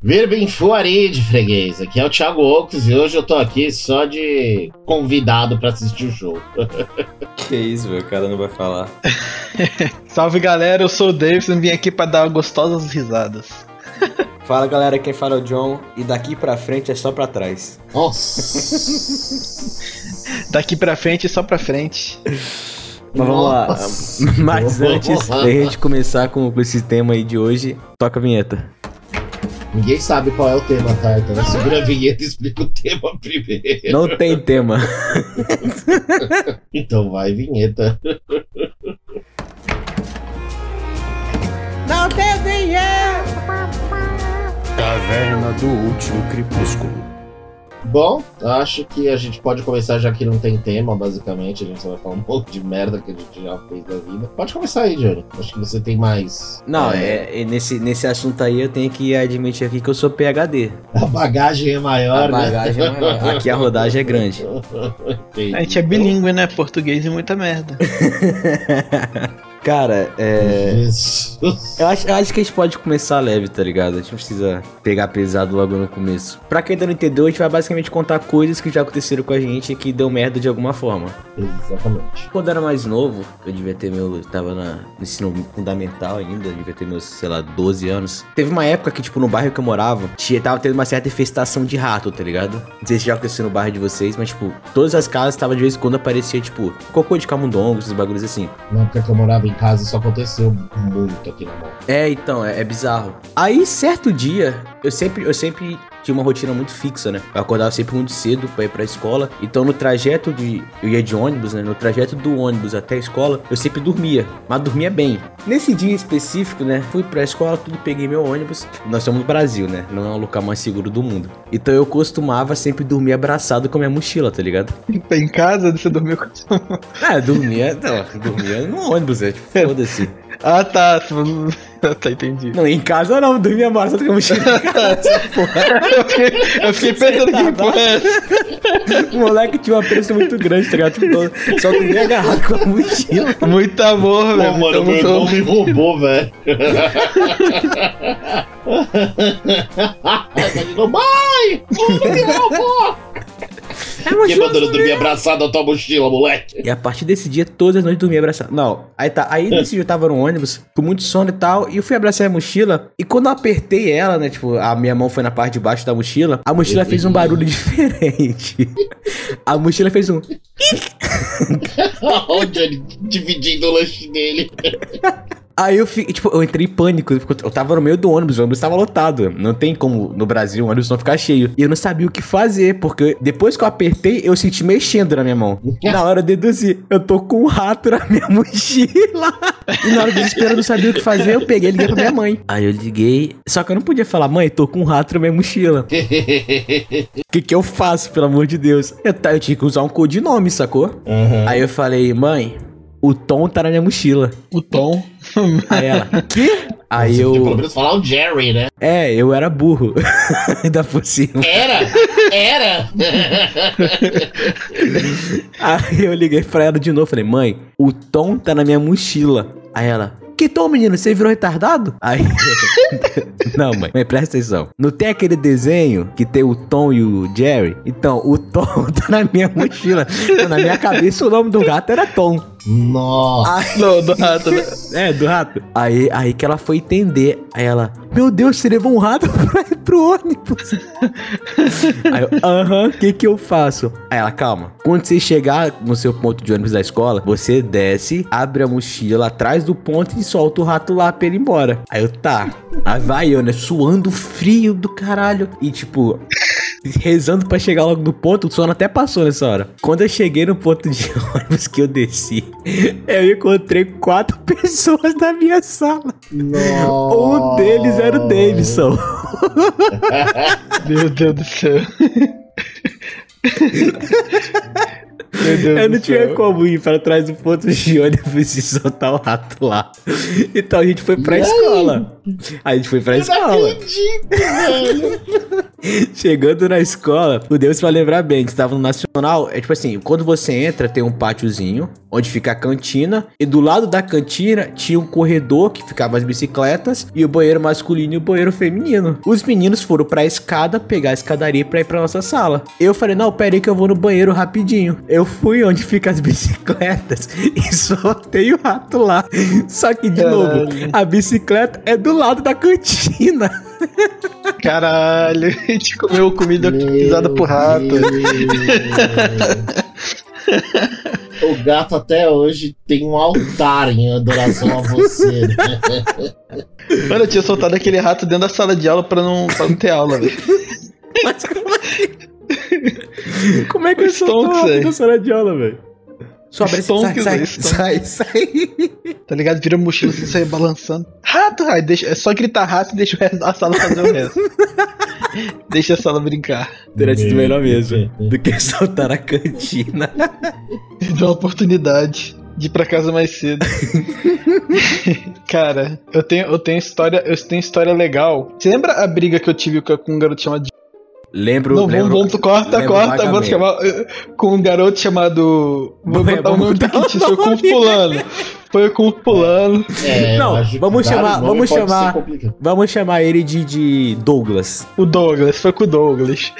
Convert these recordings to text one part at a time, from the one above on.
Virben Fuaride, freguês. Aqui é o Thiago Oaks e hoje eu tô aqui só de convidado pra assistir o show. que isso, meu, o cara não vai falar. Salve galera, eu sou o Davidson e vim aqui pra dar gostosas risadas. Fala galera, quem fala é o John e daqui pra frente é só pra trás. Nossa! daqui pra frente é só pra frente. Mas vamos lá. Mas antes da gente começar com esse tema aí de hoje, toca a vinheta. Ninguém sabe qual é o tema, tá? Então segura a vinheta e explica o tema primeiro. Não tem tema. então vai, vinheta. Não tem dinheiro! Caverna do Último Crepúsculo. Bom, acho que a gente pode começar já que não tem tema, basicamente. A gente só vai falar um pouco de merda que a gente já fez da vida. Pode começar aí, Johnny. Acho que você tem mais. Não, é, é nesse, nesse assunto aí eu tenho que admitir aqui que eu sou PHD. A bagagem é maior, a bagagem né? é maior. Aqui a rodagem é grande. a gente é bilíngue, né? Português e muita merda. Cara, é. Eu acho, eu acho que a gente pode começar leve, tá ligado? A gente não precisa pegar pesado logo no começo. Pra quem ainda não entendeu, a gente vai basicamente contar coisas que já aconteceram com a gente e que deu merda de alguma forma. Exatamente. Quando eu era mais novo, eu devia ter meu. Eu tava na, no ensino fundamental ainda, eu devia ter meus, sei lá, 12 anos. Teve uma época que, tipo, no bairro que eu morava, tinha, tava tendo uma certa infestação de rato, tá ligado? Não sei se já aconteceu no bairro de vocês, mas, tipo, todas as casas tava de vez em quando aparecia, tipo, cocô de camundongo, esses bagulhos assim. Na época que eu morava em casa isso aconteceu muito aqui na mão. É, então, é, é bizarro. Aí, certo dia, eu sempre, eu sempre tinha uma rotina muito fixa, né? Eu acordava sempre muito cedo para ir pra escola. Então no trajeto de. Eu ia de ônibus, né? No trajeto do ônibus até a escola, eu sempre dormia. Mas dormia bem. Nesse dia específico, né? Fui pra escola, tudo, peguei meu ônibus. Nós estamos no Brasil, né? Não é o local mais seguro do mundo. Então eu costumava sempre dormir abraçado com a minha mochila, tá ligado? Em casa você dormiu com Ah, dormia. Não, dormia no ônibus, é tipo, foda-se. Ah, tá. tá, entendi. Não, em casa não, dormia abraçado com a mochila. eu fiquei, eu fiquei pensando que porra é essa? O moleque tinha um apreço muito grande, tá ligado? Tipo, só dormia agarrado com a mochila. Muito amor, velho. Pô, mano, meu irmão me roubou, velho. Mãe! Mãe, me roubou! É que mandando dormir abraçado a tua mochila, moleque. E a partir desse dia, todas as noites dormia abraçado. Não, aí tá. Aí nesse dia eu tava no ônibus, com muito sono e tal, e eu fui abraçar a mochila. E quando eu apertei ela, né? Tipo, a minha mão foi na parte de baixo da mochila, a mochila fez um barulho diferente. A mochila fez um. Olha ele dividindo o lanche dele. Aí eu fiquei, tipo, eu entrei em pânico. Eu tava no meio do ônibus, o ônibus tava lotado. Não tem como no Brasil o ônibus não ficar cheio. E eu não sabia o que fazer, porque depois que eu apertei, eu senti mexendo na minha mão. na hora eu deduzi, eu tô com um rato na minha mochila. E na hora do desespero eu não sabia o que fazer, eu peguei e liguei pra minha mãe. Aí eu liguei, só que eu não podia falar, mãe, tô com um rato na minha mochila. O que que eu faço, pelo amor de Deus? Eu, eu tinha que usar um codinome, sacou? Uhum. Aí eu falei, mãe, o Tom tá na minha mochila. O Tom? Aí ela, que? Aí Você eu. Pelo menos falar o Jerry, né? É, eu era burro. Ainda por cima. Era! Era! Aí eu liguei pra ela de novo. Falei, mãe, o Tom tá na minha mochila. Aí ela, que Tom, menino? Você virou retardado? Aí. Não, mãe, mãe, presta atenção. Não tem aquele desenho que tem o Tom e o Jerry? Então, o Tom tá na minha mochila. Então, na minha cabeça, o nome do gato era Tom. Nossa! Aí, não, do rato, né? É, do rato. Aí, aí que ela foi entender. Aí ela, meu Deus, você levou um rato pra ir pro ônibus. aí eu, aham, o que que eu faço? Aí ela, calma. Quando você chegar no seu ponto de ônibus da escola, você desce, abre a mochila atrás do ponto e solta o rato lá pra ele ir embora. Aí eu, tá. Aí vai eu, né? Suando frio do caralho. E tipo rezando para chegar logo no ponto, o sono até passou nessa hora. Quando eu cheguei no ponto de ônibus que eu desci, eu encontrei quatro pessoas na minha sala. Nossa. Um deles era o Davidson. Meu Deus do céu. eu não tinha como ir para trás do ponto de ônibus e soltar o rato lá. Então a gente foi pra E aí? escola. A gente foi pra Eu não escola. acredito, velho. Chegando na escola, o Deus vai lembrar bem, que estava no Nacional. É tipo assim, quando você entra, tem um pátiozinho, onde fica a cantina. E do lado da cantina tinha um corredor que ficava as bicicletas e o banheiro masculino e o banheiro feminino. Os meninos foram pra escada pegar a escadaria pra ir pra nossa sala. Eu falei, não, pera aí que eu vou no banheiro rapidinho. Eu fui onde fica as bicicletas e soltei o rato lá. Só que, de Caralho. novo, a bicicleta é do lado da cantina. Caralho, a gente comeu comida pisada por rato. o gato até hoje tem um altar em adoração a você. né? Mano, eu tinha soltado aquele rato dentro da sala de aula pra não, pra não ter aula, velho. Mas como é que... Como é que eu tão velho. na sala de aula, velho? Sai, Stonks, sai, velho, sai, sai. Tá ligado? Vira mochila assim, sai balançando. Rato, aí deixa, é só gritar rato e deixa o resto da sala fazer o resto. deixa a sala brincar. Teria sido melhor mesmo do que soltar a cantina. Me deu uma oportunidade de ir pra casa mais cedo. Cara, eu tenho, eu tenho história, eu tenho história legal. Você lembra a briga que eu tive com com um garoto chamado Lembro, Não, lembro. vamos, vamos, corta, lembro corta, vou vagamente. chamar uh, com um garoto chamado. Vou Vai, botar o vamos nome botar o fictício, foi com fulano. Foi com fulano. É, Não, vamos chamar- vamos chamar-. Vamos chamar ele de, de Douglas. O Douglas, foi com o Douglas.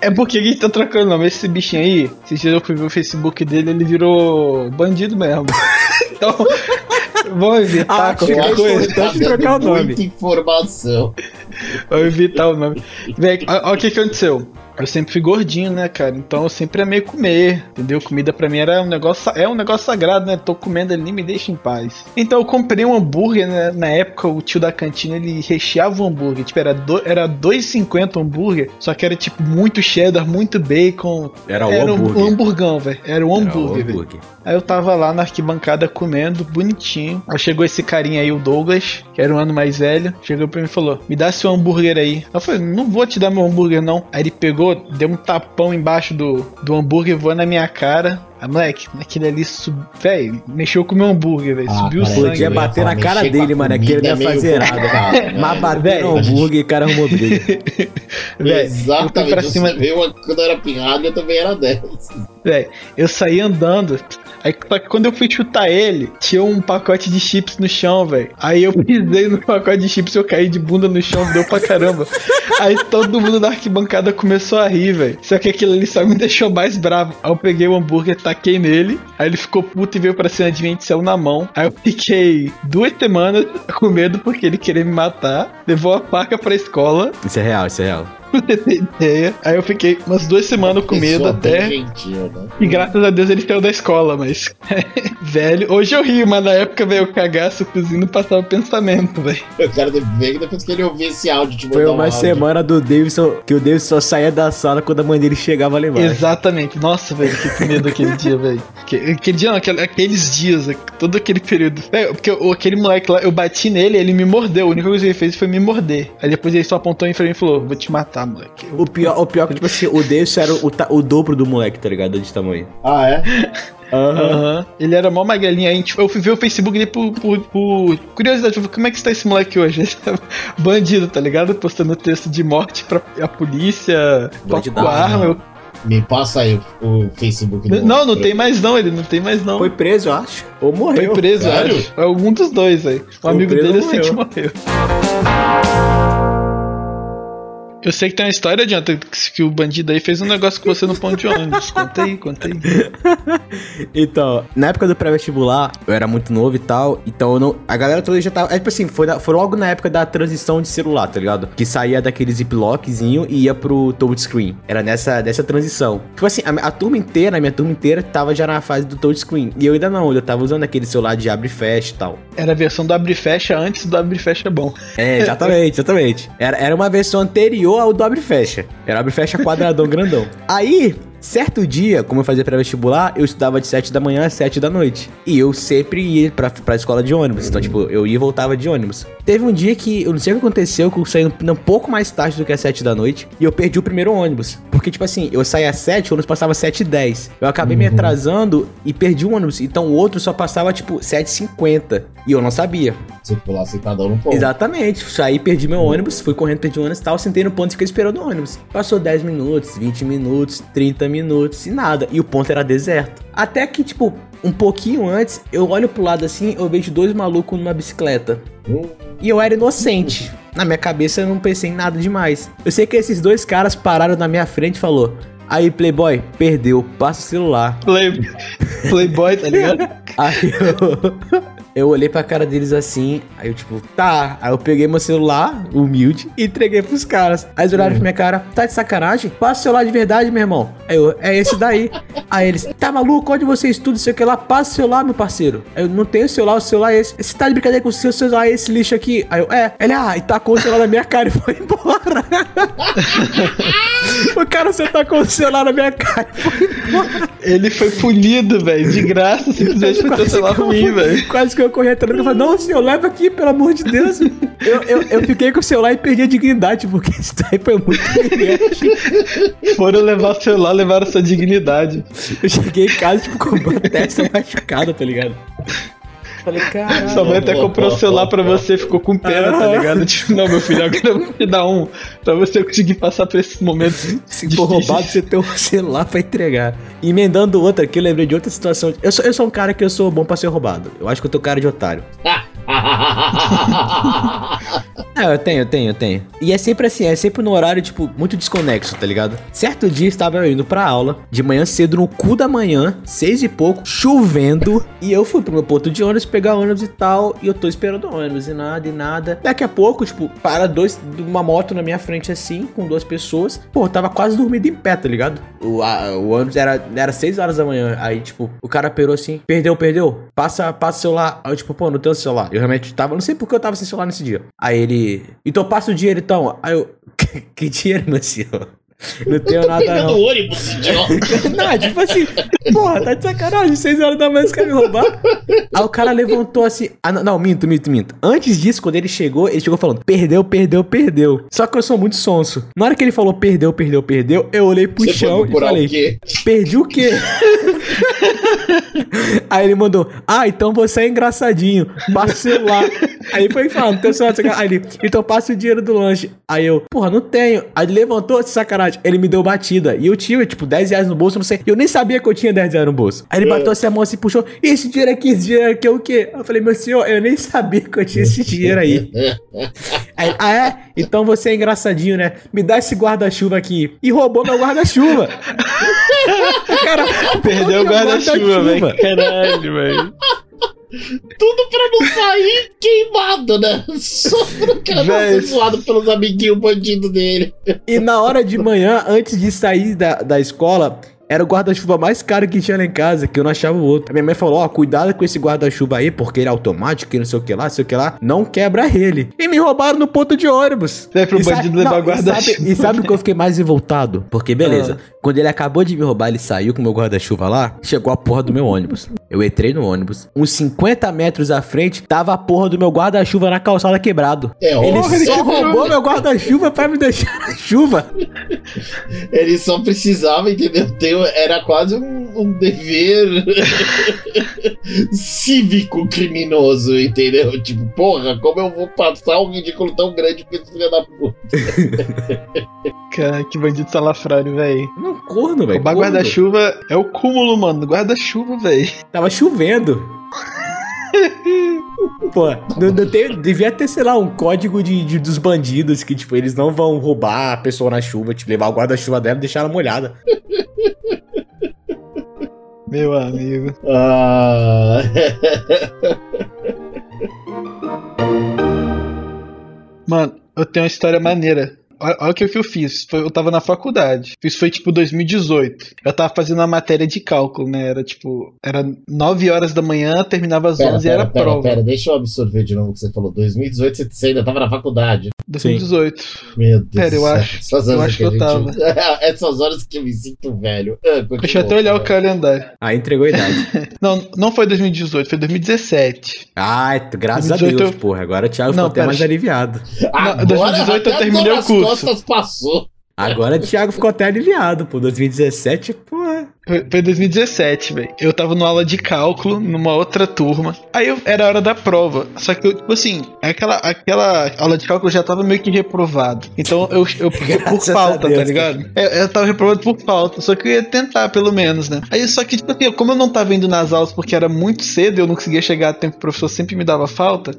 É porque a gente tá trocando nome. Esse bichinho aí, se eu fui ver o Facebook dele, ele virou bandido mesmo. então, vamos evitar Acho qualquer coisa. tá trocar o nome. Muita informação. Vou evitar o nome. Véi, olha o que aconteceu. Eu sempre fui gordinho, né, cara? Então eu sempre amei comer, entendeu? Comida pra mim era um negócio, é um negócio sagrado, né? Tô comendo ali, me deixa em paz. Então eu comprei um hambúrguer, né? Na época o tio da cantina ele recheava o hambúrguer. Tipo, era, do, era 2,50 o hambúrguer, só que era tipo muito cheddar, muito bacon. Era o era hambúrguer. um hamburgão, velho. Era um hambúrguer, velho. Aí eu tava lá na arquibancada comendo, bonitinho. Aí chegou esse carinha aí, o Douglas, que era um ano mais velho. Chegou pra mim e falou: Me dá seu hambúrguer aí. Eu falei: Não vou te dar meu hambúrguer, não. Aí ele pegou, deu um tapão embaixo do, do hambúrguer, voou na minha cara. Ah, moleque, aquele ali, sub... velho, mexeu com o meu hambúrguer, velho. Ah, subiu o cara, sangue. Podia bater na cara dele, mano. Aquele não ia é fazer nada. né? Mas bater Velho, no hambúrguer, o cara arrumou briga. Velho, Exatamente. pra cima, Você quando eu era pirralho, eu também era dessas. Véi, eu saí andando. Aí só que quando eu fui chutar ele, tinha um pacote de chips no chão, velho. Aí eu pisei no pacote de chips, eu caí de bunda no chão, deu pra caramba. Aí todo mundo da arquibancada começou a rir, velho. Só que aquilo ali só me deixou mais bravo. Aí eu peguei o hambúrguer, taquei nele. Aí ele ficou puto e veio pra cima de mim e na mão. Aí eu fiquei duas semanas com medo porque ele queria me matar. Levou a faca pra escola. Isso é real, isso é real. Pra ter ideia. Aí eu fiquei umas duas semanas com medo bem até. gentil, né? E graças a Deus ele saiu da escola, mas. velho, hoje eu rio, mas na época, velho, o cagaço cozinho passava pensamento, velho. Eu quero ver que depois que ele ouvir esse áudio, te Foi um uma áudio. semana do Davidson que o Davidson só saía da sala quando a mãe dele chegava lá embaixo. Exatamente. Nossa, velho, que medo aquele dia, velho. Que- Aquele dia, não, aquele- aqueles dias, todo aquele período. É, porque o- aquele moleque lá, eu bati nele, ele me mordeu. A única coisa que ele fez foi me morder. Aí depois ele só apontou em frente e falou: Vou te matar, moleque. O pior, o pior é que, tipo assim, o Davidson era o, o dobro do moleque, tá ligado? De tamanho. Ah, é? Aham. Ele era mó magrelinho. Aí, tipo, eu fui ver o Facebook dele por, por, por curiosidade. Falei, como é que está esse moleque hoje? Bandido, tá ligado? Postando texto de morte pra a polícia, com Bandidão, a arma. Eu- Me passa aí o, o Facebook. do- Não, não tem mais não, ele não tem mais não. Foi preso, eu acho. Ou Foi morreu. preso, Sério? acho. É algum dos dois, aí. O Foi amigo preso dele ou eu sei que morreu. Eu sei que tem uma história, adianta, que o bandido aí fez um negócio com você no ponto de ônibus. Conta aí, conta aí. Então, na época do pré-vestibular, eu era muito novo e tal, então eu não, a galera toda já tava. É tipo assim, foi, da- foi logo na época da transição de celular, tá ligado? Que saía daquele ziplockzinho e ia pro touchscreen. Era nessa, nessa transição. Tipo assim, a, a turma inteira, a minha turma inteira, tava já na fase do touchscreen. E eu ainda não, eu tava usando aquele celular de abre e fecha e tal. Era a versão do abre e fecha antes do abre e fecha bom. É, exatamente, exatamente. Era, era uma versão anterior ao do abre e fecha. Era abre e fecha quadradão grandão. Aí, Certo dia, como eu fazia pré-vestibular, eu estudava de 7 da manhã às 7 da noite. E eu sempre ia pra, pra escola de ônibus. Então, tipo, eu ia e voltava de ônibus. Teve um dia que, eu não sei o que aconteceu, que eu saí um, um pouco mais tarde do que às 7 da noite. E eu perdi o primeiro ônibus. Porque, tipo assim, eu saía às 7, o ônibus passava às 7 e 10. Eu acabei me atrasando e perdi o ônibus. Então o outro só passava, tipo, 7h50. E eu não sabia. Você pular sentadão no ponto. Exatamente. Saí, perdi meu ônibus, fui correndo, perdi o ônibus e tal, sentei no ponto e fiquei esperando o ônibus. Passou 10 minutos, 20 minutos, 30 minutos e nada. E o ponto era deserto. Até que, tipo, um pouquinho antes, eu olho pro lado assim, eu vejo dois malucos numa bicicleta. E eu era inocente. Na minha cabeça eu não pensei em nada demais. Eu sei que esses dois caras pararam na minha frente e falou: Aí, Playboy, perdeu, passa o celular. Play... Playboy, tá ligado? Aí eu, eu olhei pra cara deles assim, aí eu tipo, tá. Aí eu peguei meu celular, humilde, e entreguei pros caras. Aí eles olharam pra minha cara, tá de sacanagem? Passa o celular de verdade, meu irmão. Aí eu, é esse daí. Aí eles, tá maluco? Onde você estuda? Sei o que lá, passa o celular, meu parceiro. Aí eu não tenho celular, o celular é esse. Você tá de brincadeira com o seu celular, é esse lixo aqui? Aí eu, é. Ele, ah, e tacou o celular na minha cara e foi embora. o cara você tacou o celular na minha cara e foi embora. Ele foi punido, velho, de graça, simplesmente por ter celular ruim, velho. Quase que eu corri atrás e falei, não, senhor, leva aqui, pelo amor de Deus. eu, eu, eu fiquei com o celular e perdi a dignidade, porque isso daí foi muito humilhante. Foram levar o celular, levaram sua dignidade. Eu cheguei em casa, tipo, com a testa machucada, tá ligado? Falei, caralho. Sua mãe até comprou o celular pra você, ficou com pena, tá ligado? Tipo, não, meu filho, agora eu vou te dar um pra você conseguir passar por esses momentos. Se for roubado, você tem um celular pra entregar. E Emendando outra aqui, eu lembrei de outra situação. Eu sou, eu sou um cara que eu sou bom pra ser roubado. Eu acho que eu tô cara de otário. Ah, eu tenho, eu tenho, eu tenho. E é sempre assim, é sempre no horário, tipo, muito desconexo, tá ligado? Certo dia estava eu indo pra aula, de manhã cedo, no cu da manhã, seis e pouco, chovendo, e eu fui pro meu ponto de ônibus, pegar ônibus e tal, e eu tô esperando ônibus, e nada, e nada. Daqui a pouco, tipo, para dois, uma moto na minha frente assim, com duas pessoas. Pô, eu tava quase dormindo em pé, tá ligado? O, a- o ônibus era, era seis horas da manhã, aí, tipo, o cara perou assim, perdeu, perdeu, passa, passa o celular. Aí eu, tipo, pô, não tenho celular. Eu realmente tava, não sei porque eu tava sem celular nesse dia. Aí ele, então passa o dinheiro então. Aí eu, que dinheiro, meu senhor? Não tenho nada não. ônibus, idiota. Não, tipo assim, porra, tá de sacanagem, 6 horas da manhã, você quer me roubar? Aí o cara levantou assim. Ah, não, não, minto, minto, minto. Antes disso, quando ele chegou, ele chegou falando: perdeu, perdeu, perdeu. Só que eu sou muito sonso. Na hora que ele falou perdeu, perdeu, perdeu, eu olhei pro Você chão e falei: o? Perdi o quê? Aí ele mandou, ah, então você é engraçadinho, passa o celular. Aí foi falando, teu celular, quer- aí ele, então passa o dinheiro do lanche. Aí eu, porra, não tenho. Aí ele levantou, sacanagem, ele me deu batida. E eu tinha, tipo, 10 reais no bolso, não sei. Eu nem sabia que eu tinha 10 reais no bolso. Aí ele bateu assim a mão assim, puxou, e esse dinheiro aqui, esse dinheiro aqui é o quê? Eu falei, meu senhor, eu nem sabia que eu tinha esse dinheiro aí. Aí, ah, é? Então você é engraçadinho, né? Me dá esse guarda-chuva aqui. E roubou meu guarda-chuva. Cara, Perdeu o guarda-chuva, velho. Caralho, velho. Tudo pra não sair queimado, né? Só pra o cara não Véi. ser zoado pelos amiguinhos bandidos dele. E na hora de manhã, antes de sair da, da escola, era o guarda-chuva mais caro que tinha lá em casa, que eu não achava o outro. A minha mãe falou: Ó, cuidado com esse guarda-chuva aí, porque ele é automático e não sei o que lá, sei o que lá. Não quebra ele. E me roubaram no ponto de ônibus. É pro E bandido levar o guarda-chuva. E sabe, o que eu fiquei mais revoltado? Porque, beleza, Ah. quando ele acabou de me roubar, ele saiu com o meu guarda-chuva lá, chegou a porra do meu ônibus. Eu entrei no ônibus, uns 50 metros à frente, tava a porra do meu guarda-chuva na calçada quebrado. É, Ele só roubou meu guarda-chuva pra me deixar na chuva. Ele só precisava, entendeu? Ter- era quase um, um dever cívico criminoso, entendeu? Tipo, porra, como eu vou passar um ridículo tão grande pra esse filho da puta? Cara, que bandido salafrário, velho. Não, corno, velho. Corno. guarda-chuva é o cúmulo, mano. Guarda-chuva, velho. Tava chovendo. Pô, não, não tem- devia ter, sei lá, um código de, de- dos bandidos que, tipo, eles não vão roubar a pessoa na chuva, tipo, levar o guarda-chuva dela e deixar ela molhada. Meu amigo. Ah, Mano, eu tenho uma história maneira. Olha olha o que, que eu fiz. Foi- eu tava na faculdade. Isso foi tipo 2018. Eu tava fazendo uma matéria de cálculo, né? Era tipo, era 9 horas da manhã, terminava às Pera, 11 e pera, era pera, prova. pera, deixa eu absorver de novo o que você falou. 2018 você- ainda tava na faculdade. 2018. Meu Deus Pera, eu acho- Essas eu horas acho que eu a gente- Essas horas que eu me sinto velho. Ah, Deixa eu até olhar o calendário. Aí entregou a idade. Não, não foi 2018, foi 2017. Ai, t- graças a 2018 Deus, eu- porra. Agora o Thiago Não, ficou até mais aliviado. Agora, 2018 eu terminei o curso. Costas passou. Agora o Thiago ficou até aliviado, pô. 2017, porra. Foi, foi 2017, velho. Eu tava numa aula de cálculo, numa outra turma. Aí eu, era a hora da prova. Só que, eu, tipo assim, aquela, aquela aula de cálculo já tava meio que reprovado. Então eu, eu por falta, Deus, tá ligado? Eu, eu tava reprovado por falta. Só que eu ia tentar, pelo menos, né? Aí só que, tipo assim, como eu não tava indo nas aulas porque era muito cedo, eu não conseguia chegar a tempo, o professor sempre me dava falta.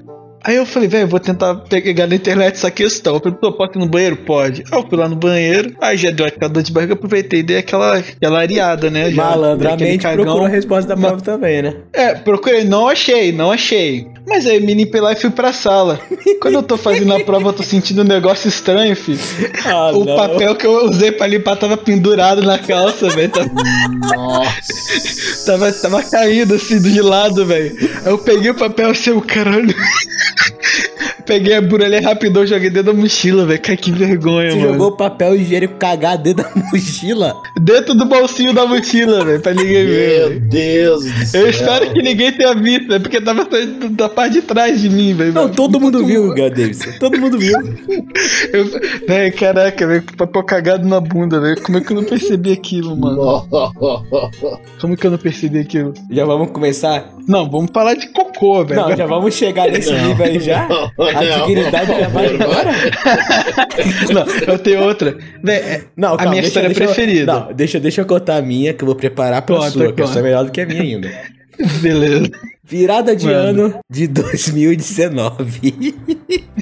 Aí eu falei, velho, vou tentar pegar na internet essa questão. Eu perguntou, pode ir no banheiro? Pode. Aí eu fui lá no banheiro, aí já deu aquela dor de barriga, aproveitei e dei aquela, aquela areada, né? Já, Malandramente procurou a resposta da prova também, né? É, procurei, não achei, não achei. Mas aí me limpei lá e fui pra sala. Quando eu tô fazendo a prova, eu tô sentindo um negócio estranho, filho. Ah, o não. papel que eu usei pra limpar tava pendurado na calça, velho. Tava, Nossa. tava, tava caído assim de lado, velho. Aí eu peguei o papel assim, o caralho. Peguei a buralha rapidão, joguei dentro da mochila, velho. Cara, que vergonha, Você mano. jogou papel higiênico cagado dentro da mochila? Dentro do bolsinho da mochila, velho, pra ninguém ver. Meu. Deus do céu. Eu espero que ninguém tenha visto, velho, porque tava da- da parte de trás de mim, velho. Não, todo mundo viu, Davidson. Todo mundo viu. Eu, véi, caraca, velho, papel cagado na bunda, velho. Como é que eu não percebi aquilo, mano? Como que eu não percebi aquilo? Já vamos começar? Não, vamos falar de cocô, velho. Não, já vamos chegar nesse Não. nível aí já? A dignidade já vai embora? Não, eu tenho outra. Véi, é- Não, a minha história deixa eu- preferida. Não, deixa, deixa eu contar a minha, que eu vou preparar pra Conta, sua, que conta. essa é melhor do que a minha ainda. Beleza. Virada de Mano. ano de 2019.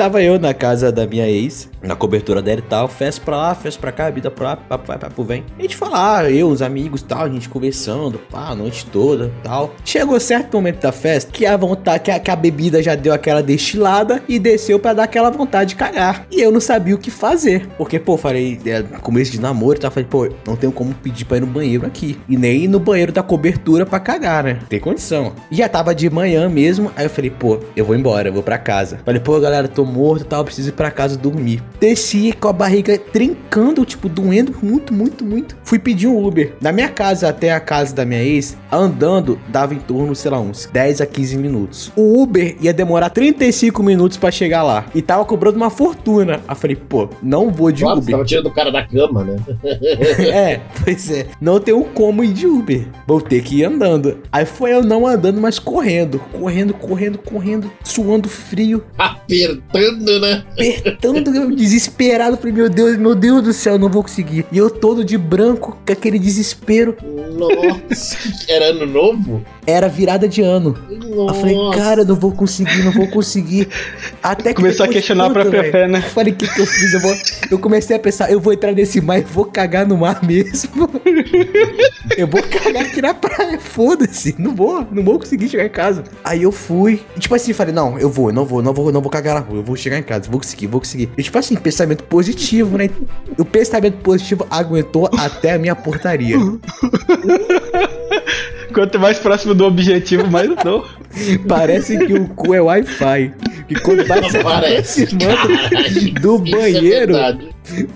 Estava eu na casa da minha ex, na cobertura dela e tal, festa pra lá, festa pra cá, vida pra lá, papo vai, papo vem. A gente falar, eu, os amigos tal, a gente conversando, pá, a noite toda tal. Chegou certo momento da festa que a vontade, que a, que a bebida já deu aquela destilada e desceu pra dar aquela vontade de cagar. E eu não sabia o que fazer, porque, pô, falei, é, começo de namoro tal, falei, pô, não tenho como pedir pra ir no banheiro aqui. E nem no banheiro da cobertura pra cagar, né? Tem condição. E já tava de manhã mesmo, aí eu falei, pô, eu vou embora, eu vou pra casa. Falei, pô, galera, tô morto e tal, preciso ir pra casa dormir. Desci com a barriga trincando, tipo, doendo muito, muito, muito. Fui pedir um Uber. Da minha casa até a casa da minha ex, andando, dava em torno, sei lá, uns 10 a 15 minutos. O Uber ia demorar 35 minutos pra chegar lá. E tava cobrando uma fortuna. Aí falei, pô, não vou de você Uber. tava tirando o cara da cama, né? é, pois é. Não tenho como ir de Uber. Vou ter que ir andando. Aí foi eu não andando, mas correndo. Correndo, correndo, correndo. Suando frio. Apertando, né? Apertando, eu desesperado. Falei, meu Deus, meu Deus do céu, eu não vou conseguir. E eu todo de branco, com aquele desespero. Nossa, era ano novo? Era virada de ano. Nossa. Eu falei, cara, eu não vou conseguir, não vou conseguir. Até que Começou a questionar a tudo, própria velho, fé, né? Eu falei, o que, que eu fiz? Eu, vou... eu comecei a pensar, eu vou entrar nesse mar e vou cagar no mar mesmo. eu vou cagar aqui na praia, foda-se. Não vou, não vou conseguir chegar em casa. Aí eu fui, e tipo assim, falei, não, eu vou, eu não vou, não vou, não vou cagar na rua, eu vou chegar em casa, vou conseguir, vou conseguir. E tipo assim, pensamento positivo, né? O pensamento positivo aguentou até a minha portaria. Quanto mais próximo do objetivo, mais dor. Parece que o cu é Wi-Fi. Que quando vai se aproximando do é banheiro, verdade.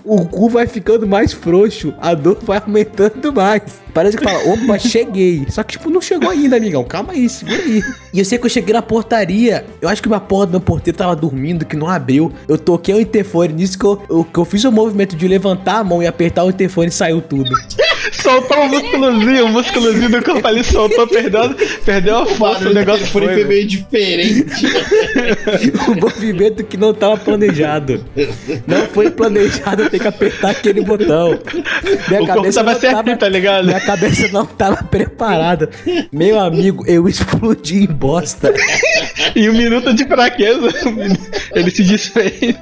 o cu vai ficando mais frouxo, a dor vai aumentando mais. Parece que fala, opa, cheguei. Só que, tipo, não chegou ainda, amigão. Calma aí, segura aí. E eu sei que eu cheguei na portaria. Eu acho que uma porta do meu porteiro tava dormindo, que não abriu. Eu toquei o interfone. Nisso que eu, eu- que eu fiz o movimento de levantar a mão e apertar o interfone e saiu tudo. Soltou o músculozinho, o músculozinho do corpo ali soltou, perdeu, perdeu a força, o negócio foi. foi meio diferente. um movimento que não tava planejado. Não foi planejado eu ter que apertar aquele botão. Minha O corpo tava certinho, tá ligado? Minha cabeça não tava preparada. Meu amigo, eu explodi em bosta. E um minuto de fraqueza, ele se desfez.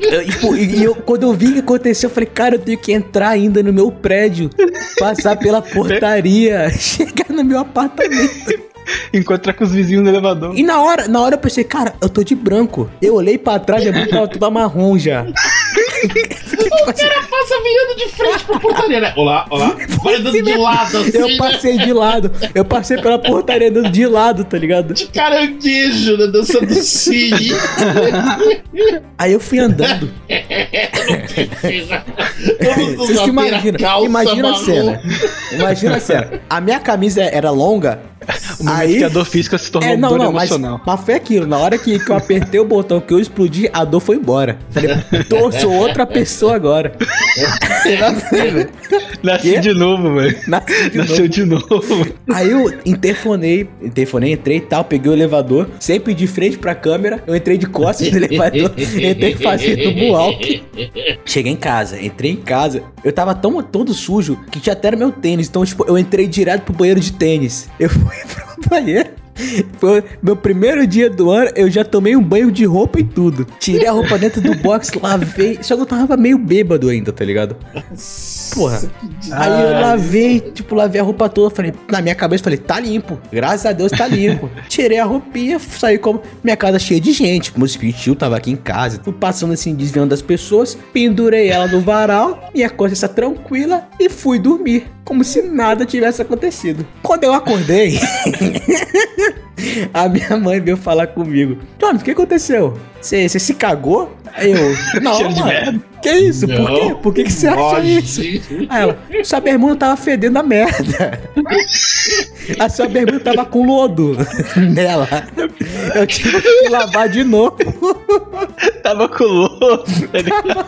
Eu, tipo, e eu, quando eu vi o que aconteceu, eu falei, cara, eu tenho que entrar ainda no meu prédio, passar pela portaria, chegar no meu apartamento. Encontrar com os vizinhos no elevador. E na hora, na hora eu pensei, cara, eu tô de branco. Eu olhei pra trás e a tava marrom já. O cara passa virando de frente pra portaria, né? Olá, olá. Vai dando de lado assim, Eu né? passei de lado. Eu passei pela portaria andando de lado, tá ligado? De caranguejo, né? Dançando cine. Aí eu fui andando. Vocês que imaginam. calça Imagina a cena. Imagina a cena. A minha camisa era longa. O momento Aí. que a dor física se tornou É, não, dor não, mas, emocional. mas foi aquilo. Na hora que, que eu apertei o botão que eu explodi, a dor foi embora. Falei, tô, sou outra pessoa agora. Nasci Quê? de novo, velho. Nasci de novo. Nasceu de novo. Aí eu interfonei, interfonei, entrei e tal, peguei o elevador, sempre de frente pra câmera, eu entrei de costas no elevador, entrei fazendo moonwalk. Cheguei em casa, entrei em casa, eu tava tão todo sujo que tinha até meu tênis, então tipo, eu entrei direto pro banheiro de tênis. Eu fui pro banheiro. Foi meu primeiro dia do ano, eu já tomei um banho de roupa e tudo. Tirei a roupa dentro do box, lavei. Só que eu tava meio bêbado ainda, tá ligado? Porra. Aí eu lavei, tipo, lavei a roupa toda. Falei, na minha cabeça, falei, tá limpo. Graças a Deus tá limpo. Tirei a roupinha, saí como. Minha casa cheia de gente. Meu tio tava aqui em casa. Fui passando assim, desviando das pessoas. Pendurei ela no varal. Minha consciência tranquila. E fui dormir. Como se nada tivesse acontecido. Quando eu acordei. A minha mãe veio falar comigo. Jonas, o que aconteceu? Você se cagou? Aí eu. Não, Cheiro mano. Que isso? Por quê? Por que, que você acha isso? Aí ela, sua bermuda tava fedendo a merda. A sua bermuda tava com lodo nela. Eu tive que lavar de novo. Tava com lodo, ligado?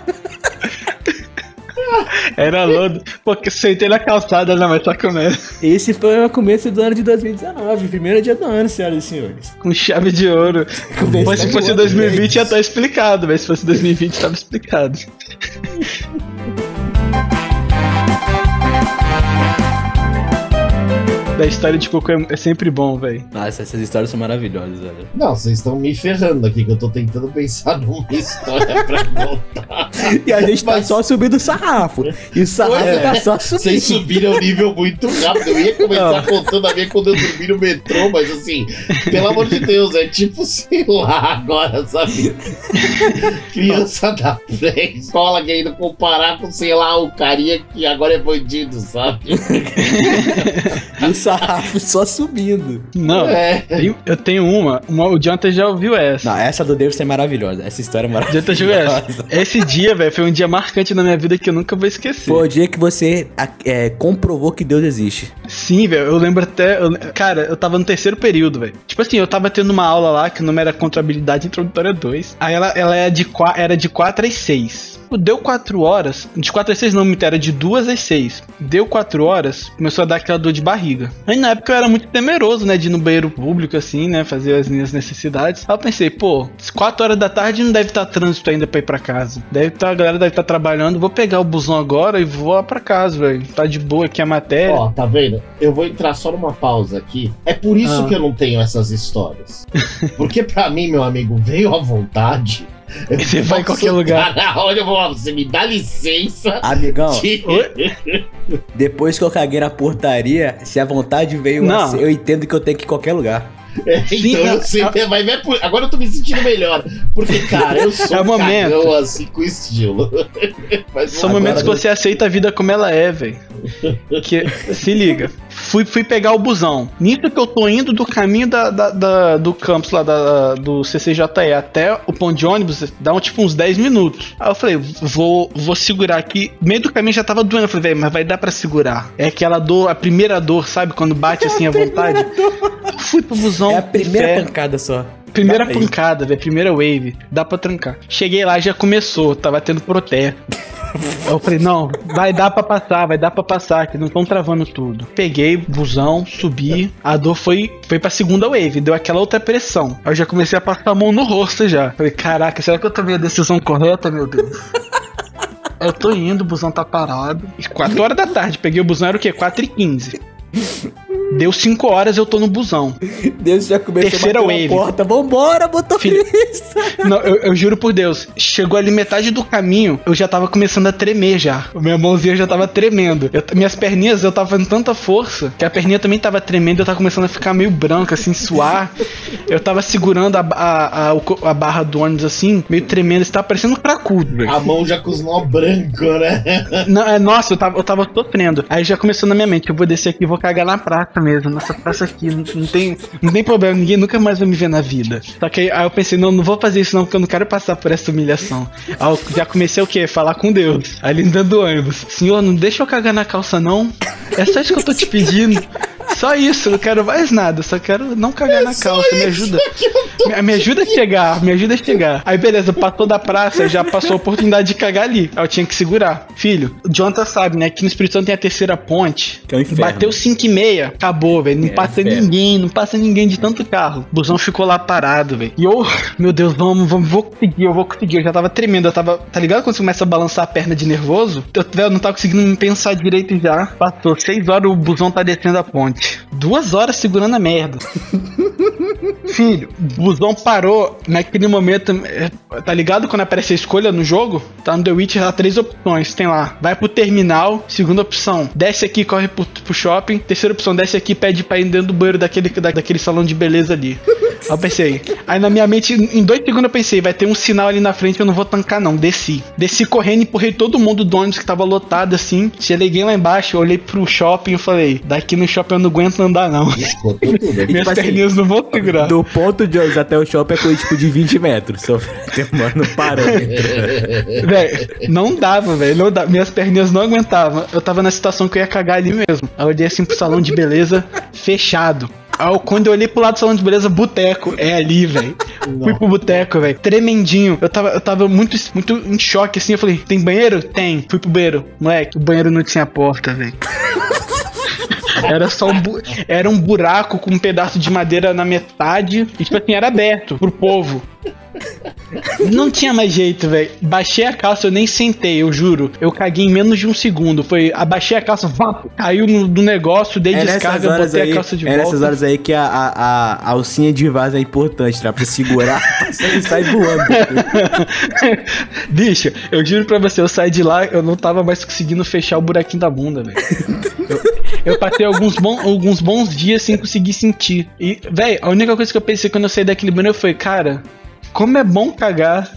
Era lodo. Porque sentei na calçada, não, mas tá comendo. Esse foi o começo do ano de 2019, primeiro dia do ano, senhoras e senhores. Com chave de ouro. Mas se fosse outro 2020 jeito. já tá explicado, mas se fosse 2020 tava explicado. Da história de cocô é, é sempre bom, velho. Nossa, essas histórias são maravilhosas, velho. Não, vocês estão me ferrando aqui, que eu tô tentando pensar numa história pra contar. E a gente tá Mas- só subindo o sarrafo. E o sarrafo é. tá só subindo. Vocês subiram o nível muito rápido. Eu ia começar contando a minha quando eu dormi no metrô, mas assim, pelo amor de Deus, é tipo, sei lá, agora, sabe? Criança da pré-escola querendo comparar com, sei lá, o carinha que agora é bandido, sabe? E o sarrafo só subindo. Não, É. tem- eu tenho uma, uma. O Jonathan já ouviu essa. Não, essa do Davidson é maravilhosa. Essa história é maravilhosa. Jonathan já ouviu essa. Esse dia, velho, foi um dia marcante na minha vida que eu nunca vou esquecer. Foi o dia que você é, comprovou que Deus existe. Sim, velho, eu lembro até. eu- cara, eu tava no terceiro período, velho. Tipo assim, eu tava tendo uma aula lá que o nome era Contabilidade Introdutória 2. Aí ela, ela é de, qua- era de 4 às 6. Deu 4 horas. De 4 às 6 não, era de 2 às 6. Deu 4 horas, começou a dar aquela dor de barriga. Aí na época eu era muito temeroso, né? De ir no banheiro público, assim, né? Fazer as minhas necessidades. Aí eu pensei, pô, 4 horas da tarde não deve estar trânsito ainda pra ir pra casa. Deve estar, a galera deve estar trabalhando. Vou pegar o busão agora e vou lá pra casa, velho. Tá de boa aqui a matéria. Ó, tá vendo? Eu vou entrar só numa pausa aqui. É por isso Ah. que eu não tenho essas histórias. Porque pra mim, meu amigo, veio à vontade. Eu Você vai em qualquer lugar. Olha, eu vou lá, você me dá licença. Amigão, de- depois que eu caguei na portaria, se a vontade veio, Não. assim, eu entendo que eu tenho que ir em qualquer lugar. É, Sim, então eu sei, vai ver por- agora eu tô me sentindo melhor. Porque, cara, eu sou É um momento. cagão assim com estilo. Mas São agora- momentos que você aceita a vida como ela é, velho. Que se liga. Fui, fui pegar o busão. Nisso que eu tô indo do caminho da, da- da- do campus lá da- do CCJE até o ponto de ônibus, dá um, tipo uns 10 minutos. Aí eu falei, vou, vou segurar aqui. Meio do caminho já tava doendo. Eu falei, velho, mas vai dar pra segurar. É aquela dor, a primeira dor, sabe? Quando bate assim à vontade. Fui pro busão. É a primeira fé. pancada só. Primeira pancada, velho. Primeira wave. Dá pra trancar. Cheguei lá, já começou. Tava tendo proté. Eu falei, não, vai dar pra passar, vai dar pra passar, que não estão travando tudo. Peguei, busão, subi. A dor foi, foi pra segunda wave, deu aquela outra pressão. Aí eu já comecei a passar a mão no rosto já. Falei, caraca, será que eu tomei a decisão correta, meu Deus? Eu tô indo, o busão tá parado. E 4 horas da tarde, peguei o busão, era o quê? 4 e 15. Deu 5 horas, eu tô no busão. Deus já começou Terceira a bater wave. porta. Vambora, botou Filho, não, eu, eu juro por Deus, chegou ali metade do caminho, eu já tava começando a tremer já. Minha mãozinha já tava tremendo. Eu- minhas perninhas, eu tava fazendo tanta força que a perninha também tava tremendo, eu tava começando a ficar meio branca, assim, suar. Eu tava segurando a, a, a, a barra do ônibus assim, meio tremendo, isso tava parecendo um cracudo, velho. A mão já com os nó branco, né? Não, é, nossa, eu tava, eu tava sofrendo. Aí já começou na minha mente, eu vou descer aqui e vou cagar na praça mesmo, nessa praça aqui. Não, tem, não tem problema, ninguém nunca mais vai me ver na vida. Só que aí, aí eu pensei, não, não vou fazer isso não, porque eu não quero passar por essa humilhação. Aí eu já comecei o quê? Falar com Deus. Ali dentro do ônibus. Senhor, não deixa eu cagar na calça não. É só isso que eu tô te pedindo. Só isso, eu não quero mais nada, só quero não cagar na calça, me ajuda. Me, me ajuda a chegar, me ajuda a chegar. Aí beleza, passou da praça, já passou a oportunidade de cagar ali. Aí eu tinha que segurar. Filho, o Jonathan sabe, né? Que no Espírito Santo tem a terceira ponte. Que é o inferno. Bateu 5 e meia, acabou, velho. Não É, passa inferno. ninguém, não passa ninguém de tanto carro. O busão ficou lá parado, velho. E eu, meu Deus, vamos, vamos, vou conseguir, eu vou conseguir. Eu já tava tremendo, eu tava, tá ligado quando você começa a balançar a perna de nervoso? Eu, velho, não tava conseguindo me pensar direito já. Passou 6 horas, o busão tá descendo a ponte. Duas horas segurando a merda. Filho, o busão parou naquele momento. é, Tá ligado quando aparece a escolha no jogo? Tá no The Witcher, há três opções. Tem lá, vai pro terminal. Segunda opção, desce aqui, corre pro, pro shopping. Terceira opção, desce aqui, pede pra ir dentro do banheiro daquele, da- daquele salão de beleza ali. Aí eu pensei. Aí na minha mente, em dois segundos eu pensei, vai ter um sinal ali na frente, eu não vou tancar não. Desci. Desci correndo, empurrei todo mundo do ônibus que tava lotado assim. Cheguei lá embaixo, olhei pro shopping e falei, daqui no shopping eu não aguento andar não. Tudo. Minhas Tipo assim, perninhas não vão segurar. Do ponto de ônibus até o shopping é coisa tipo de 20 metros. Só demorando parâmetro. Véi, não dava, velho. Não dava. Minhas perninhas não aguentavam. Eu tava na situação que eu ia cagar ali mesmo. Aí eu olhei assim pro salão de beleza, fechado. Aí quando eu olhei pro lado do salão de beleza, boteco. É ali, velho. Fui pro boteco, velho. Tremendinho. Eu tava, eu tava muito, muito em choque, assim. Eu falei, tem banheiro? Tem. Fui pro banheiro. Moleque, o banheiro não tinha porta, velho. Era só um, bu- era um buraco com um pedaço de madeira na metade. E, tipo assim, era aberto pro povo. Não tinha mais jeito, velho. Baixei a calça, eu nem sentei, eu juro. Eu caguei em menos de um segundo. Foi, abaixei a calça, vá, caiu no, do negócio, dei É descarga, botei aí, a calça de é volta. nessas horas aí que a, a, a, a alcinha de vaso é importante, tá? Pra segurar, você sai voando. Bicho, eu juro pra você, eu saí de lá, eu não tava mais conseguindo fechar o buraquinho da bunda, velho. Eu, eu passei alguns, bons, alguns bons dias sem conseguir sentir. E, velho, a única coisa que eu pensei quando eu saí daquele banheiro foi, cara, como é bom cagar.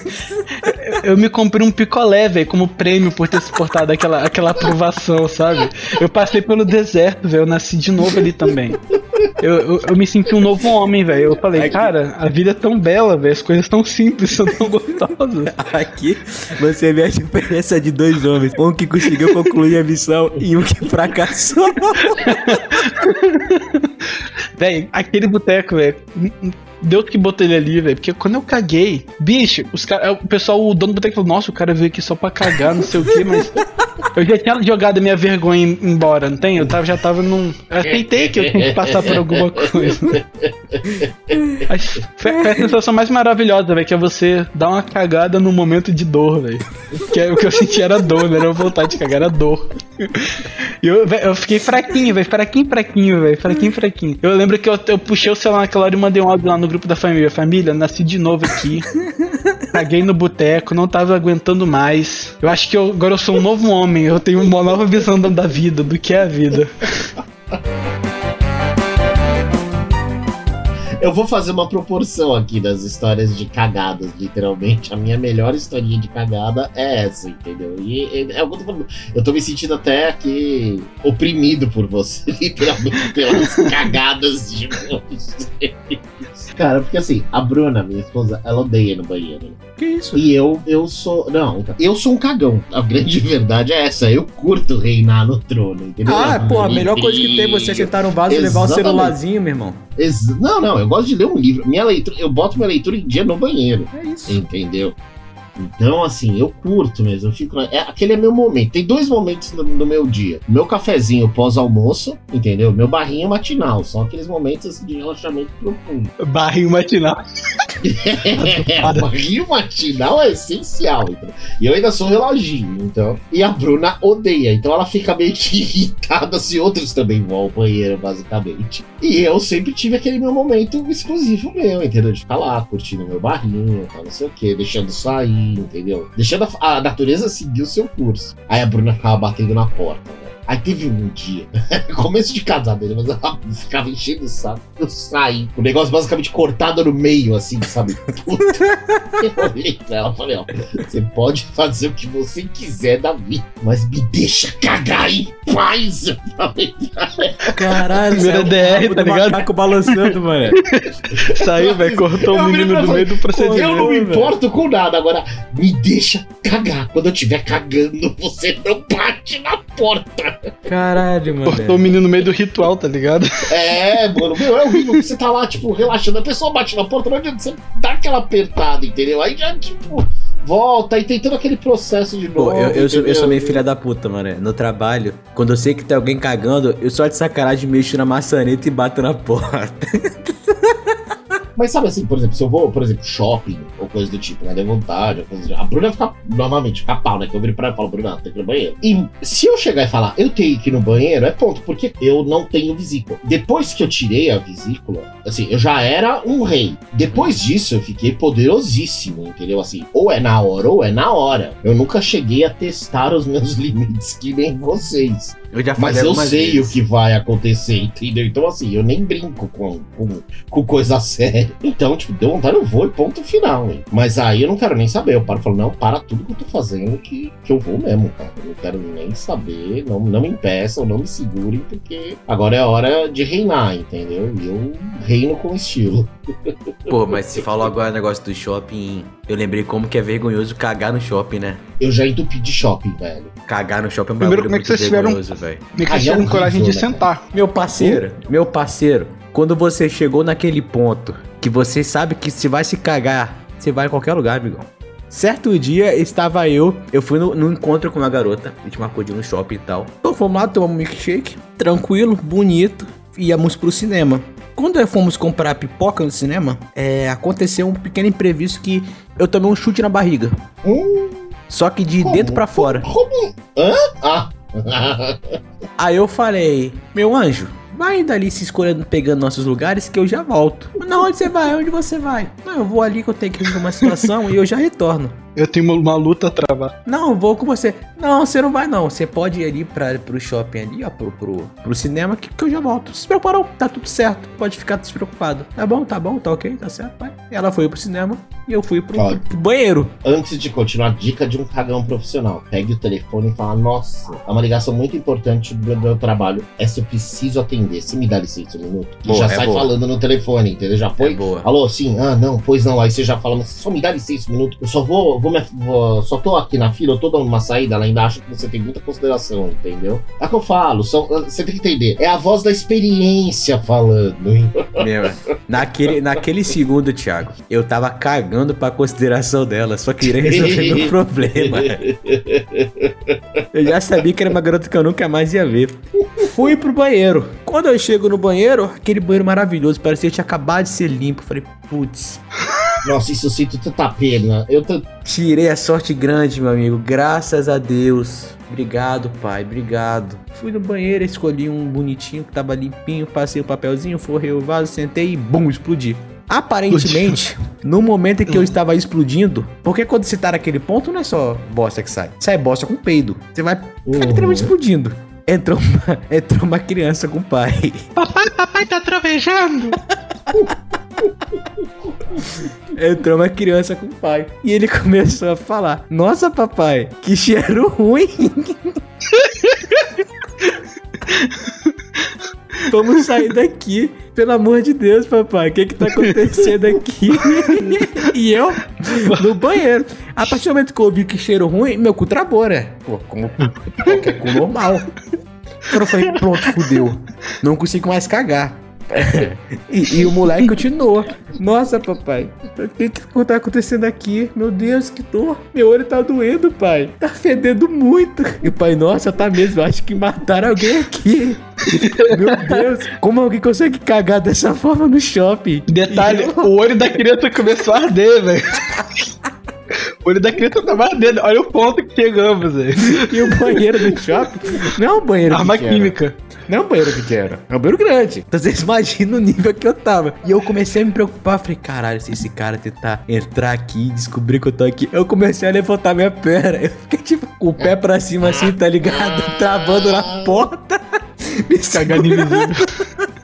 eu, me comprei um picolé, velho, como prêmio por ter suportado aquela, aquela aprovação, sabe? Eu passei pelo deserto, velho, eu nasci de novo ali também. Eu, eu, eu me senti um novo homem, velho. Eu falei, Aqui. cara, a vida é tão bela, velho, as coisas tão simples, são tão gostosas. Aqui você vê a diferença de dois homens. Um que conseguiu concluir a missão e um que fracassou. Véi, aquele boteco, velho. Deus que botou ele ali, velho. Porque quando eu caguei, bicho, os cara, o pessoal, o dono do boteco falou: Nossa, o cara veio aqui só pra cagar, não sei o que, mas. Eu já tinha jogado a minha vergonha em- embora, não tem? Eu tava, já tava num. Eu aceitei que eu tinha que passar por alguma coisa. Mas Foi, a sensação mais maravilhosa, velho, que é você dar uma cagada no momento de dor, velho. Que é, o que eu senti era dor, não era vontade de cagar, era dor. Eu, eu fiquei fraquinho, velho. Fraquinho, fraquinho, velho. Fraquinho, fraquinho. Eu lembro que eu, eu puxei o celular naquela hora e mandei um áudio lá no grupo da família. Família, nasci de novo aqui. Caguei no boteco, não tava aguentando mais. Eu acho que eu- agora eu sou um novo homem. Eu tenho uma nova visão da, da vida, do que é a vida. Eu vou fazer uma proporção aqui das histórias de cagadas, literalmente. A minha melhor historinha de cagada é essa, entendeu? E, e é o que eu tô falando. Eu tô me sentindo até aqui oprimido por você, literalmente, pelas cagadas de vocês. Cara, porque assim, a Bruna, minha esposa, ela odeia ir no banheiro. né? Que isso? E eu, eu sou. Não, eu sou um cagão. A grande verdade é essa. Eu curto reinar no trono, entendeu? Ah, Eu pô, a me melhor coisa que tem é você sentar no vaso e levar o Exatamente. celularzinho, meu irmão. Ex- Não, não, eu gosto de ler um livro. Minha leitura, eu boto minha leitura em dia no banheiro, É isso. entendeu? Então, assim, eu curto mesmo. Eu fico, é, aquele é meu momento. Tem dois momentos no, no meu dia: meu cafezinho pós-almoço, entendeu? Meu barrinho matinal. São aqueles momentos assim, de relaxamento profundo. Barrinho matinal. É, o barrinho matinal é essencial. Então. E eu ainda sou reloginho, então. E a Bruna odeia, então ela fica meio que irritada se outros também vão ao banheiro, basicamente. E eu sempre tive aquele meu momento exclusivo meu, entendeu? De ficar lá, curtindo meu barrinho, tal, não sei o quê, deixando sair, entendeu? Deixando a, a natureza seguir o seu curso. Aí a Bruna ficava batendo na porta? Aí teve um dia, começo de casar dele, mas ela ficava enchendo o saco. Eu saí, o negócio basicamente cortado no meio, assim, sabe? Puta. Eu olhei pra ela e falei: Ó, você pode fazer o que você quiser da vida, mas me deixa cagar em paz. Eu falei pra ela. Caralho, o DR, tá do ligado? macaco balançando, mano. Saiu, velho, cortou o menino do meio do procedimento. Eu não me importo com nada, agora me deixa cagar. Quando eu estiver cagando, você não bate na porta. Caralho, mano. Cortou o menino no meio do ritual, tá ligado? É, mano, meu, é horrível que você tá lá, tipo, relaxando. A pessoa bate na porta, não adianta você dar aquela apertada, entendeu? Aí já, tipo, volta e tem todo aquele processo de novo. Pô, eu, eu, sou, eu sou meio filha da puta, mano. No trabalho, quando eu sei que tem alguém cagando, eu só de sacanagem mexo na maçaneta e bato na porta. Mas sabe assim, por exemplo, se eu vou, por exemplo, shopping coisa do tipo, né? Deu vontade, coisa do tipo. A Bruna fica, normalmente, fica pau, né? Que eu viro pra ela e falo, Bruna, tem que ir no banheiro. E se eu chegar e falar, eu tenho que ir no banheiro, é ponto, porque eu não tenho vesícula. Depois que eu tirei a vesícula, assim, eu já era um rei. Depois disso, eu fiquei poderosíssimo, entendeu? Assim, ou é na hora ou é na hora. Eu nunca cheguei a testar os meus limites, que nem vocês. Eu já Mas falei eu algumas sei vezes. o que vai acontecer, entendeu? Então, assim, eu nem brinco com, com, com coisa séria. Então, tipo, deu vontade, eu vou e ponto final, hein? Mas aí eu não quero nem saber. Eu paro e falo, não, para tudo que eu tô fazendo que, que eu vou mesmo, cara. Eu não quero nem saber, não, não me impeçam, não me segurem, porque agora é hora de reinar, entendeu? E eu reino com estilo. Pô, mas se falou agora o negócio do shopping, eu lembrei como que é vergonhoso cagar no shopping, né? Eu já entupi de shopping, velho. Cagar no shopping é um Primeiro, bagulho como é que muito vocês tiveram- vergonhoso, velho. Que vocês é tiveram horrível, coragem de né, sentar. Meu parceiro, meu parceiro, quando você chegou naquele ponto que você sabe que se vai se cagar, você vai em qualquer lugar, amigão. Certo dia estava eu, eu fui no, no encontro com uma garota, a gente marcou de ir no shopping e tal. Então fomos lá, tomamos um milkshake, tranquilo, bonito, íamos pro cinema. Quando fomos comprar pipoca no cinema, é, aconteceu um pequeno imprevisto que eu tomei um chute na barriga. Hum, Só que de Como? dentro pra fora. como? Hã? Ah! Aí eu falei, meu anjo, vai dali se escolhendo, pegando nossos lugares que eu já volto. Não, onde você vai? Onde você vai? Não, eu vou ali que eu tenho que resolver uma situação e eu já retorno. Eu tenho uma, uma luta a travar. Não, vou com você. Não, você não vai não. Você pode ir ali pra, pro shopping ali, ó, pro, pro, pro cinema que, que eu já volto. Se preocupa não, tá tudo certo. Pode ficar despreocupado. Tá bom, tá bom, tá ok, tá certo, vai. Ela foi pro cinema e eu fui pro, Pode. banheiro. Antes de continuar, dica de um cagão profissional. Pegue o telefone e fala: Nossa, é uma ligação muito importante do meu trabalho. Essa eu preciso atender. Se me dá licença um minuto. E Boa, já é sai boa. falando no telefone, entendeu? Já É foi. boa. Alô, sim, ah, não, pois não. Aí você já fala, mas só me dá licença um minuto. Eu só vou, vou, me, vou só tô aqui na fila, eu tô dando uma saída, ela ainda acha que você tem muita consideração, entendeu? É o que eu falo, são, você tem que entender. É a voz da experiência falando, hein? Meu, naquele, naquele segundo, Thiago, eu tava cagando pra consideração dela, só queria resolver meu problema. Eu já sabia que era uma garota que eu nunca mais ia ver. Fui pro banheiro. Quando eu chego no banheiro, aquele banheiro maravilhoso, parecia que tinha acabado de ser limpo. Falei, putz, Nossa, isso eu sinto tanta pena. Eu tô. tirei a sorte grande, meu amigo. Graças a Deus. Obrigado, pai, obrigado. Fui no banheiro, escolhi um bonitinho que tava limpinho, passei o papelzinho, forrei o vaso, sentei e bum, explodi. Aparentemente, no momento em que eu estava explodindo, porque quando você tá naquele ponto, não é só bosta que sai. Sai bosta com peido. Você vai Uhum. literalmente explodindo. Entrou uma, entrou uma criança com o pai. Papai, papai tá travejando. Entrou uma criança com o pai. E ele começou a falar: Nossa, papai, que cheiro ruim. Vamos sair daqui. Pelo amor de Deus, papai. O que que tá acontecendo aqui? e eu no banheiro. A partir do momento que eu ouvi que cheiro ruim, meu cu travou, né? Pô, como qualquer cu normal. Eu falei, pronto, fudeu. Não consigo mais cagar. E, e o moleque continuou. Nossa, papai, o que que tá acontecendo aqui? Meu Deus, que dor. Meu olho tá doendo, pai. Tá fedendo muito. E o pai, nossa, tá mesmo. Acho que mataram alguém aqui. Meu Deus, como alguém consegue cagar dessa forma no shopping? Detalhe, eu- o olho da criança começou a arder, velho. O olho da criança tava ardendo. Olha o ponto que chegamos, velho. E o banheiro do shopping não é um banheiro Arma química. Não é um banheiro pequeno, é um banheiro grande. Então vocês imaginam o nível que eu tava. E eu comecei a me preocupar. Falei, caralho, se esse cara tentar entrar aqui e descobrir que eu tô aqui. Eu comecei a levantar minha perna. Eu fiquei tipo com o pé pra cima assim, tá ligado? Travando na porta. Me invisível.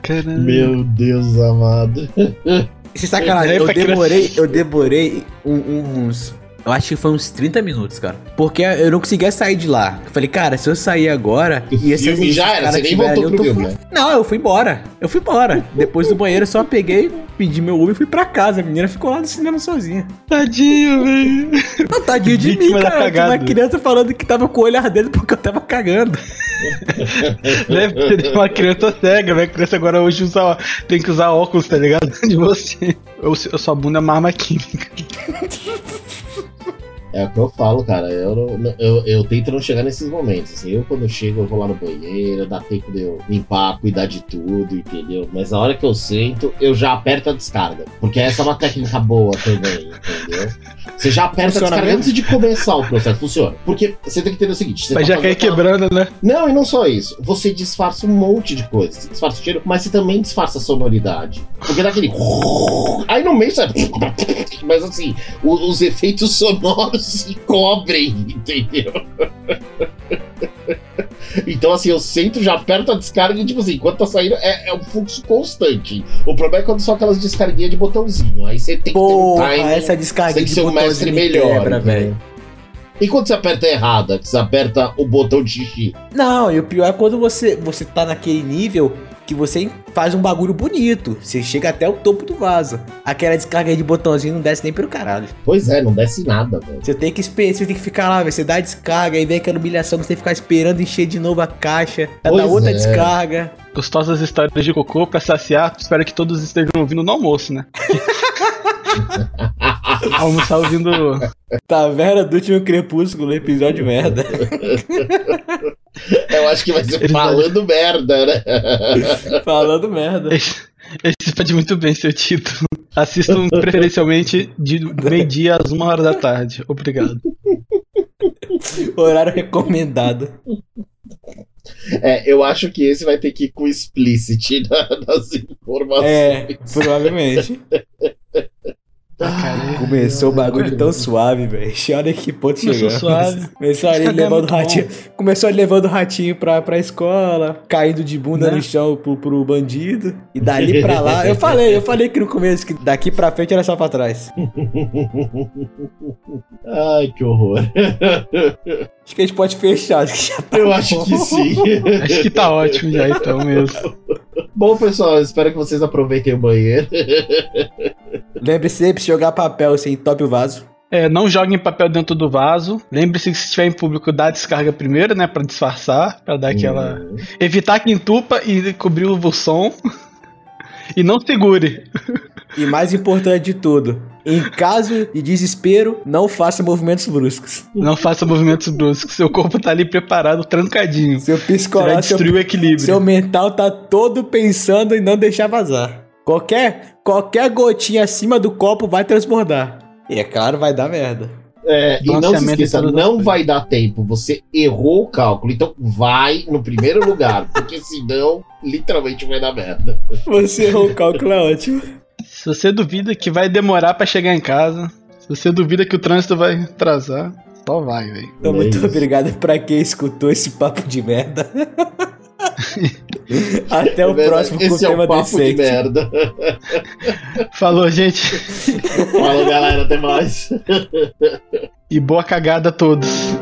Caralho. Meu Deus amado. Sacanagem, É, eu pra criança. demorei, eu demorei um- uns. Eu acho que foi uns 30 minutos, cara. Porque eu não conseguia sair de lá. Eu falei, cara, se eu sair agora. E esses- filme já era, você nem voltou ali, pro filme, né? Não, eu fui embora. Eu fui embora. Depois do banheiro, eu só peguei, pedi meu Uber e fui pra casa. A menina ficou lá no cinema sozinha. Tadinho, velho. Não, tadinho de mim, cara. Tinha uma criança falando que tava com o olho ardendo porque eu tava cagando. Deve ser uma criança cega, velho. A criança agora hoje usa, tem que usar óculos, tá ligado? De você. Eu, eu sua bunda é uma arma química. É o que eu falo, cara. Eu, não- eu, eu tento não chegar nesses momentos. Assim, eu, quando eu chego, eu vou lá no banheiro, dá tempo de eu limpar, cuidar de tudo, entendeu? Mas na hora que eu sento, eu já aperto a descarga. Porque essa é uma técnica boa também, entendeu? Você já aperta Funciona a descarga mesmo? antes de começar o processo. Funciona. Porque você tem que entender o seguinte: você Mas tá já cai aquela- quebrando, né? Não, e não só isso. Você disfarça um monte de coisas. Você disfarça o cheiro, mas você também disfarça a sonoridade. Porque dá aquele. Aí no meio sai. Mas assim, os efeitos sonoros se cobrem, entendeu? Então, assim, eu sento, já aperto a descarga e, tipo assim, enquanto tá saindo, é, é um fluxo constante. O problema é quando são aquelas descarguinhas de botãozinho. Aí você tem que ter um Porra, timing. essa descarga tem que de ser um mestre me melhor. quebra, velho. E quando você aperta errada, que você aperta o botão de xixi? Não, e o pior é quando você, você tá naquele nível que você faz um bagulho bonito. Você chega até o topo do vaso. Aquela descarga de botãozinho não desce nem pelo caralho. Pois é, não desce nada, velho. Você tem que esperar, você tem que ficar lá, velho. Você dá a descarga, aí vem aquela humilhação, você tem que ficar esperando encher de novo a caixa. Pra dar Pois outra é. descarga. Gostosas histórias de cocô pra saciar. Espero que todos estejam ouvindo no almoço, né? Almoçar ouvindo. Taverna do último crepúsculo, episódio merda. Eu acho que vai ser falando merda, né? Falando merda. Esse, esse pode muito bem ser o título. Assistam preferencialmente de meio-dia às uma hora da tarde. Obrigado. Horário recomendado. É, eu acho que esse vai ter que ir com explicit na- nas informações. É, provavelmente. Caralho. Começou o bagulho tão suave, velho. Olha que ponto Começou chegou. suave. Começou ali levando o ratinho. Começou ali levando o ratinho pra, pra escola, caindo de bunda Né? no chão pro, pro bandido. E dali pra lá. Eu falei, eu falei que no começo que daqui pra frente era só pra trás. Ai, que horror. Acho que a gente pode fechar. Acho que já tá Eu acho bom. que sim. Acho que tá ótimo já então mesmo. Bom, pessoal, espero que vocês aproveitem o banheiro. Lembre sempre de jogar papel assim, top o vaso. É, não joguem papel dentro do vaso. Lembre-se que se estiver em público, dá a descarga primeiro, né? Pra disfarçar, pra dar aquela. Hum. Evitar que entupa e cobrir o som. E não segure. E mais importante de tudo, em caso de desespero, não faça movimentos bruscos. Não faça movimentos bruscos. Seu corpo tá ali preparado, trancadinho. Seu Você vai psicológico, seu destruir o equilíbrio. Seu mental tá todo pensando em não deixar vazar. Qualquer, qualquer gotinha acima do copo vai transbordar. E é claro, vai dar merda. É, e não se esqueça, as não vai dar tempo. Você errou o cálculo, então vai no primeiro lugar, porque senão, literalmente vai dar merda. Você errou o cálculo, é ótimo. Se você duvida que vai demorar pra chegar em casa, se você duvida que o trânsito vai atrasar, só vai, velho. Então, É muito isso. obrigado pra quem escutou esse papo de merda. Até o próximo com Esse é tema o papo de merda. Falou, gente. Falou, galera, até mais. E boa cagada a todos.